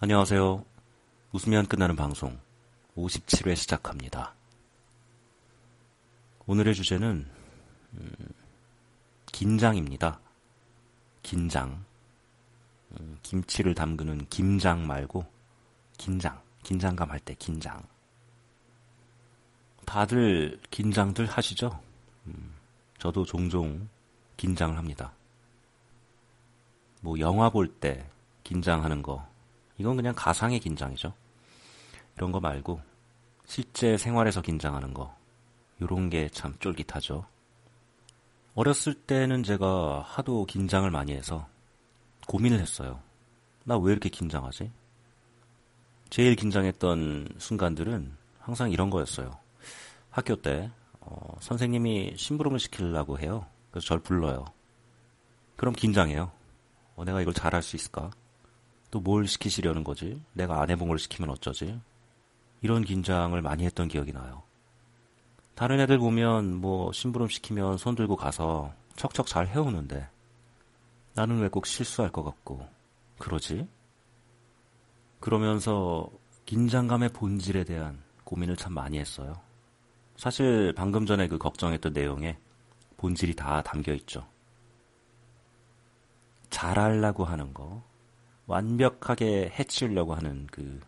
안녕하세요. 웃으면 끝나는 방송 57회 시작합니다. 오늘의 주제는 음, 긴장입니다. 긴장. 음, 김치를 담그는 김장 말고 긴장. 긴장감 할 때 긴장. 다들 긴장들 하시죠? 음, 저도 종종 긴장을 합니다. 뭐 영화 볼 때 긴장하는 거 이건 그냥 가상의 긴장이죠. 이런 거 말고 실제 생활에서 긴장하는 거 이런 게 참 쫄깃하죠. 어렸을 때는 제가 하도 긴장을 많이 해서 고민을 했어요. 나 왜 이렇게 긴장하지? 제일 긴장했던 순간들은 항상 이런 거였어요. 학교 때 어, 선생님이 심부름을 시키려고 해요. 그래서 절 불러요. 그럼 긴장해요. 어, 내가 이걸 잘할 수 있을까? 또 뭘 시키시려는 거지? 내가 안 해본 걸 시키면 어쩌지? 이런 긴장을 많이 했던 기억이 나요. 다른 애들 보면 뭐 심부름 시키면 손 들고 가서 척척 잘 해오는데 나는 왜 꼭 실수할 것 같고 그러지? 그러면서 긴장감의 본질에 대한 고민을 참 많이 했어요. 사실 방금 전에 그 걱정했던 내용에 본질이 다 담겨 있죠. 잘하려고 하는 거, 완벽하게 해치려고 하는 그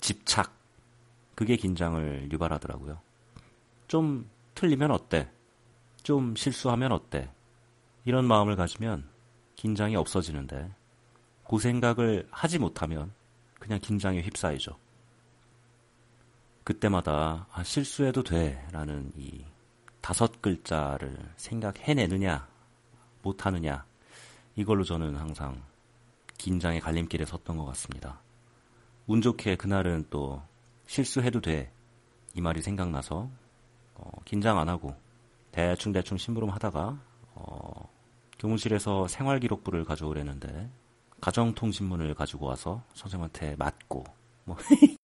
집착, 그게 긴장을 유발하더라고요. 좀 틀리면 어때? 좀 실수하면 어때? 이런 마음을 가지면 긴장이 없어지는데, 그 생각을 하지 못하면 그냥 긴장에 휩싸이죠. 그때마다 아, 실수해도 돼 라는 이 다섯 글자를 생각해내느냐, 못하느냐, 이걸로 저는 항상 긴장의 갈림길에 섰던 것 같습니다. 운 좋게 그날은 또 실수해도 돼. 이 말이 생각나서 어, 긴장 안 하고 대충대충 심부름 하다가 어, 교무실에서 생활기록부를 가져오려는데 가정통신문을 가지고 와서 선생님한테 맞고 뭐